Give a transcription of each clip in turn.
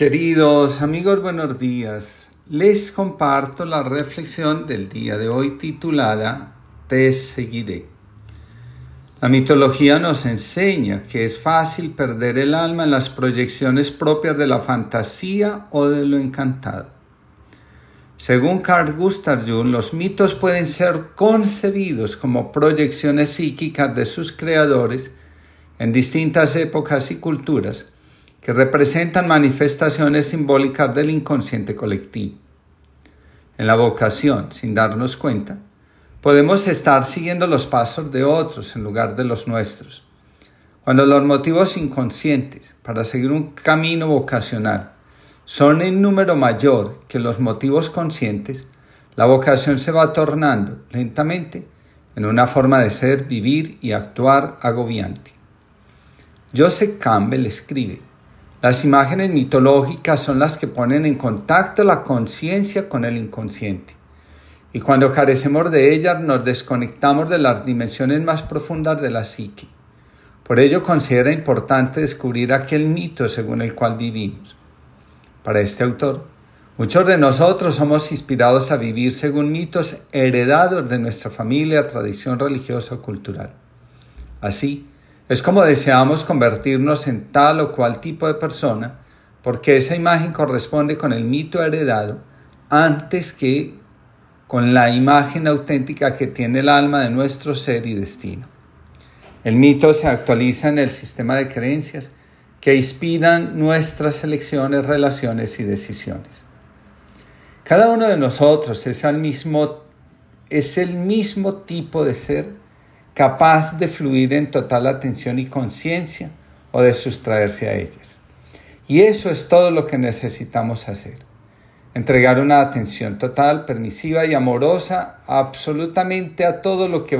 Queridos amigos, buenos días. Les comparto la reflexión del día de hoy titulada Te seguiré. La mitología nos enseña que es fácil perder el alma en las proyecciones propias de la fantasía o de lo encantado. Según Carl Gustav Jung, los mitos pueden ser concebidos como proyecciones psíquicas de sus creadores en distintas épocas y culturas que representan manifestaciones simbólicas del inconsciente colectivo. En la vocación, sin darnos cuenta, podemos estar siguiendo los pasos de otros en lugar de los nuestros. Cuando los motivos inconscientes para seguir un camino vocacional son en número mayor que los motivos conscientes, la vocación se va tornando lentamente en una forma de ser, vivir y actuar agobiante. Joseph Campbell escribe, las imágenes mitológicas son las que ponen en contacto la conciencia con el inconsciente. Y cuando carecemos de ellas nos desconectamos de las dimensiones más profundas de la psique. Por ello considera importante descubrir aquel mito según el cual vivimos. Para este autor, muchos de nosotros somos inspirados a vivir según mitos heredados de nuestra familia, tradición religiosa o cultural. Así, es como deseamos convertirnos en tal o cual tipo de persona, porque esa imagen corresponde con el mito heredado antes que con la imagen auténtica que tiene el alma de nuestro ser y destino. El mito se actualiza en el sistema de creencias que inspiran nuestras elecciones, relaciones y decisiones. Cada uno de nosotros es el mismo, es el mismo tipo de ser capaz de fluir en total atención y conciencia o de sustraerse a ellas. Y eso es todo lo que necesitamos hacer. Entregar una atención total, permisiva y amorosa absolutamente a todo lo que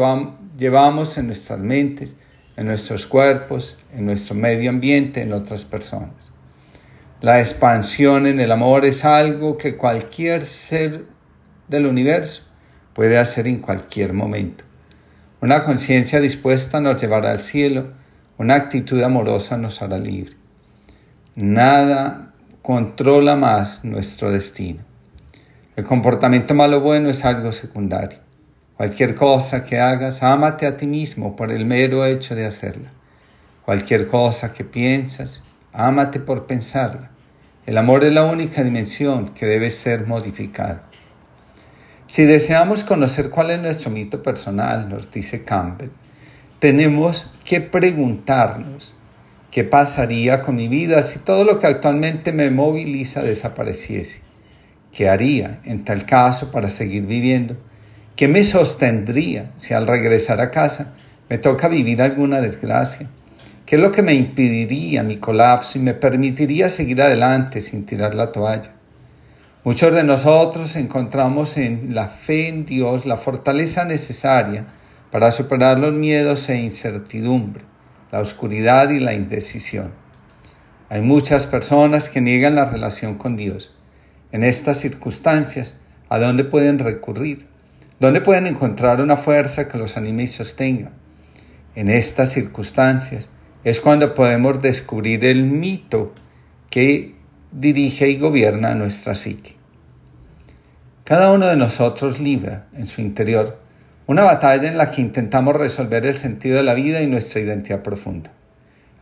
llevamos en nuestras mentes, en nuestros cuerpos, en nuestro medio ambiente, en otras personas. La expansión en el amor es algo que cualquier ser del universo puede hacer en cualquier momento. Una conciencia dispuesta nos llevará al cielo, una actitud amorosa nos hará libre. Nada controla más nuestro destino. El comportamiento malo bueno es algo secundario. Cualquier cosa que hagas, ámate a ti mismo por el mero hecho de hacerla. Cualquier cosa que piensas, ámate por pensarla. El amor es la única dimensión que debe ser modificada. Si deseamos conocer cuál es nuestro mito personal, nos dice Campbell, tenemos que preguntarnos qué pasaría con mi vida si todo lo que actualmente me moviliza desapareciese. ¿Qué haría en tal caso para seguir viviendo? ¿Qué me sostendría si al regresar a casa me toca vivir alguna desgracia? ¿Qué es lo que me impediría mi colapso y me permitiría seguir adelante sin tirar la toalla? Muchos de nosotros encontramos en la fe en Dios la fortaleza necesaria para superar los miedos e incertidumbre, la oscuridad y la indecisión. Hay muchas personas que niegan la relación con Dios. En estas circunstancias, ¿a dónde pueden recurrir? ¿Dónde pueden encontrar una fuerza que los anime y sostenga? En estas circunstancias es cuando podemos descubrir el mito que dirige y gobierna nuestra psique. Cada uno de nosotros libra en su interior una batalla en la que intentamos resolver el sentido de la vida y nuestra identidad profunda.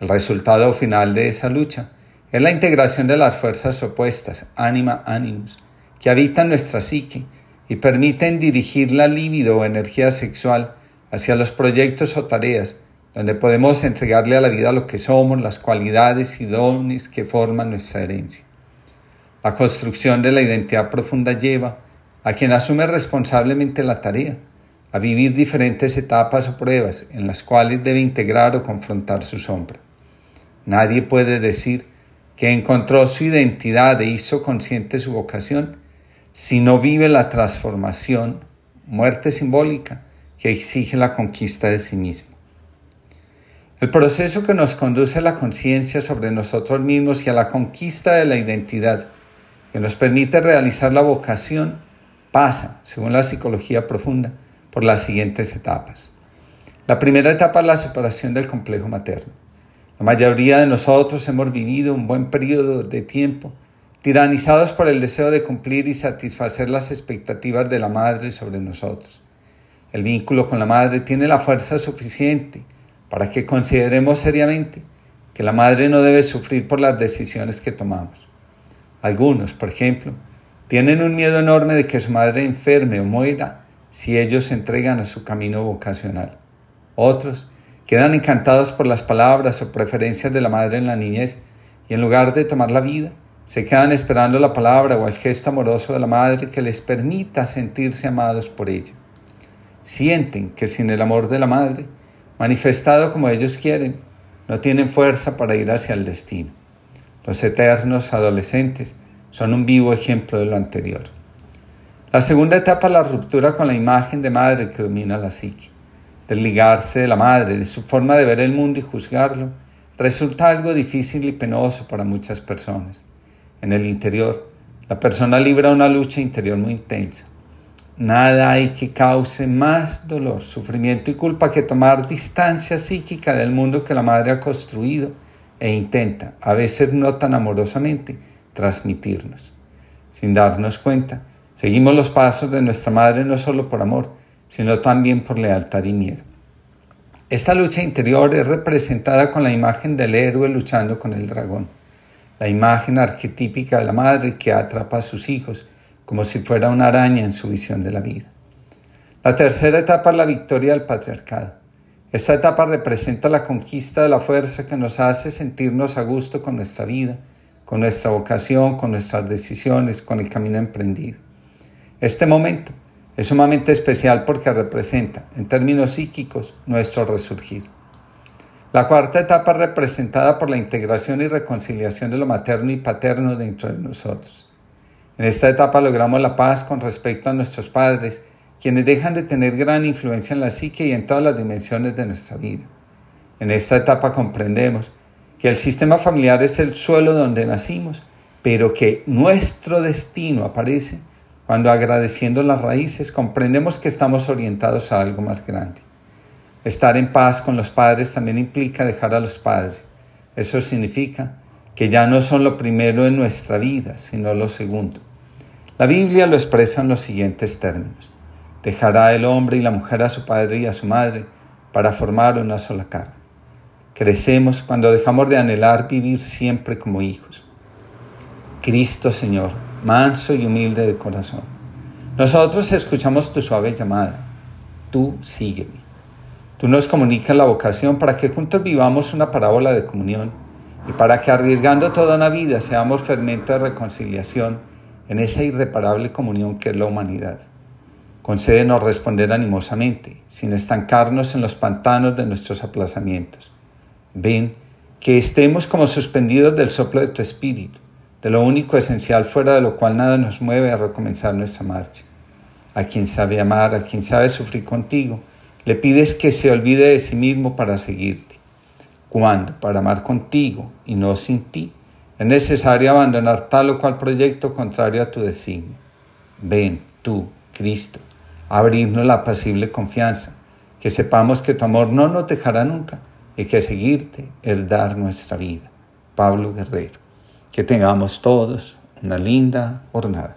El resultado final de esa lucha es la integración de las fuerzas opuestas, ánima, ánimos, que habitan nuestra psique y permiten dirigir la libido o energía sexual hacia los proyectos o tareas donde podemos entregarle a la vida lo que somos, las cualidades y dones que forman nuestra herencia. La construcción de la identidad profunda lleva a quien asume responsablemente la tarea, a vivir diferentes etapas o pruebas en las cuales debe integrar o confrontar su sombra. Nadie puede decir que encontró su identidad e hizo consciente su vocación si no vive la transformación, muerte simbólica, que exige la conquista de sí mismo. El proceso que nos conduce a la conciencia sobre nosotros mismos y a la conquista de la identidad, que nos permite realizar la vocación, pasa, según la psicología profunda, por las siguientes etapas. La primera etapa es la separación del complejo materno. La mayoría de nosotros hemos vivido un buen periodo de tiempo tiranizados por el deseo de cumplir y satisfacer las expectativas de la madre sobre nosotros. El vínculo con la madre tiene la fuerza suficiente para que consideremos seriamente que la madre no debe sufrir por las decisiones que tomamos. Algunos, por ejemplo, tienen un miedo enorme de que su madre enferme o muera si ellos se entregan a su camino vocacional. Otros quedan encantados por las palabras o preferencias de la madre en la niñez y en lugar de tomar la vida, se quedan esperando la palabra o el gesto amoroso de la madre que les permita sentirse amados por ella. Sienten que sin el amor de la madre, manifestado como ellos quieren, no tienen fuerza para ir hacia el destino. Los eternos adolescentes son un vivo ejemplo de lo anterior. La segunda etapa la ruptura con la imagen de madre que domina la psique. Desligarse de la madre, de su forma de ver el mundo y juzgarlo, resulta algo difícil y penoso para muchas personas. En el interior, la persona libra una lucha interior muy intensa. Nada hay que cause más dolor, sufrimiento y culpa que tomar distancia psíquica del mundo que la madre ha construido e intenta, a veces no tan amorosamente, transmitirnos. Sin darnos cuenta, seguimos los pasos de nuestra madre no solo por amor, sino también por lealtad y miedo. Esta lucha interior es representada con la imagen del héroe luchando con el dragón, la imagen arquetípica de la madre que atrapa a sus hijos como si fuera una araña en su visión de la vida. La tercera etapa es la victoria del patriarcado. Esta etapa representa la conquista de la fuerza que nos hace sentirnos a gusto con nuestra vida, con nuestra vocación, con nuestras decisiones, con el camino emprendido. Este momento es sumamente especial porque representa, en términos psíquicos, nuestro resurgir. La cuarta etapa es representada por la integración y reconciliación de lo materno y paterno dentro de nosotros. En esta etapa logramos la paz con respecto a nuestros padres quienes dejan de tener gran influencia en la psique y en todas las dimensiones de nuestra vida. En esta etapa comprendemos que el sistema familiar es el suelo donde nacimos, pero que nuestro destino aparece cuando agradeciendo las raíces comprendemos que estamos orientados a algo más grande. Estar en paz con los padres también implica dejar a los padres. Eso significa que ya no son lo primero en nuestra vida, sino lo segundo. La Biblia lo expresa en los siguientes términos. Dejará el hombre y la mujer a su padre y a su madre para formar una sola carne. Crecemos cuando dejamos de anhelar vivir siempre como hijos. Cristo Señor, manso y humilde de corazón. Nosotros escuchamos tu suave llamada. Tú sígueme. Tú nos comunicas la vocación para que juntos vivamos una parábola de comunión y para que arriesgando toda una vida seamos fermento de reconciliación en esa irreparable comunión que es la humanidad. Concédenos responder animosamente, sin estancarnos en los pantanos de nuestros aplazamientos. Ven, que estemos como suspendidos del soplo de tu espíritu, de lo único esencial fuera de lo cual nada nos mueve a recomenzar nuestra marcha. A quien sabe amar, a quien sabe sufrir contigo, le pides que se olvide de sí mismo para seguirte. Cuando, para amar contigo y no sin ti, es necesario abandonar tal o cual proyecto contrario a tu designio. Ven, tú, Cristo, abrirnos la pasible confianza, que sepamos que tu amor no nos dejará nunca y que seguirte es dar nuestra vida. Pablo Guerrero. Que tengamos todos una linda jornada.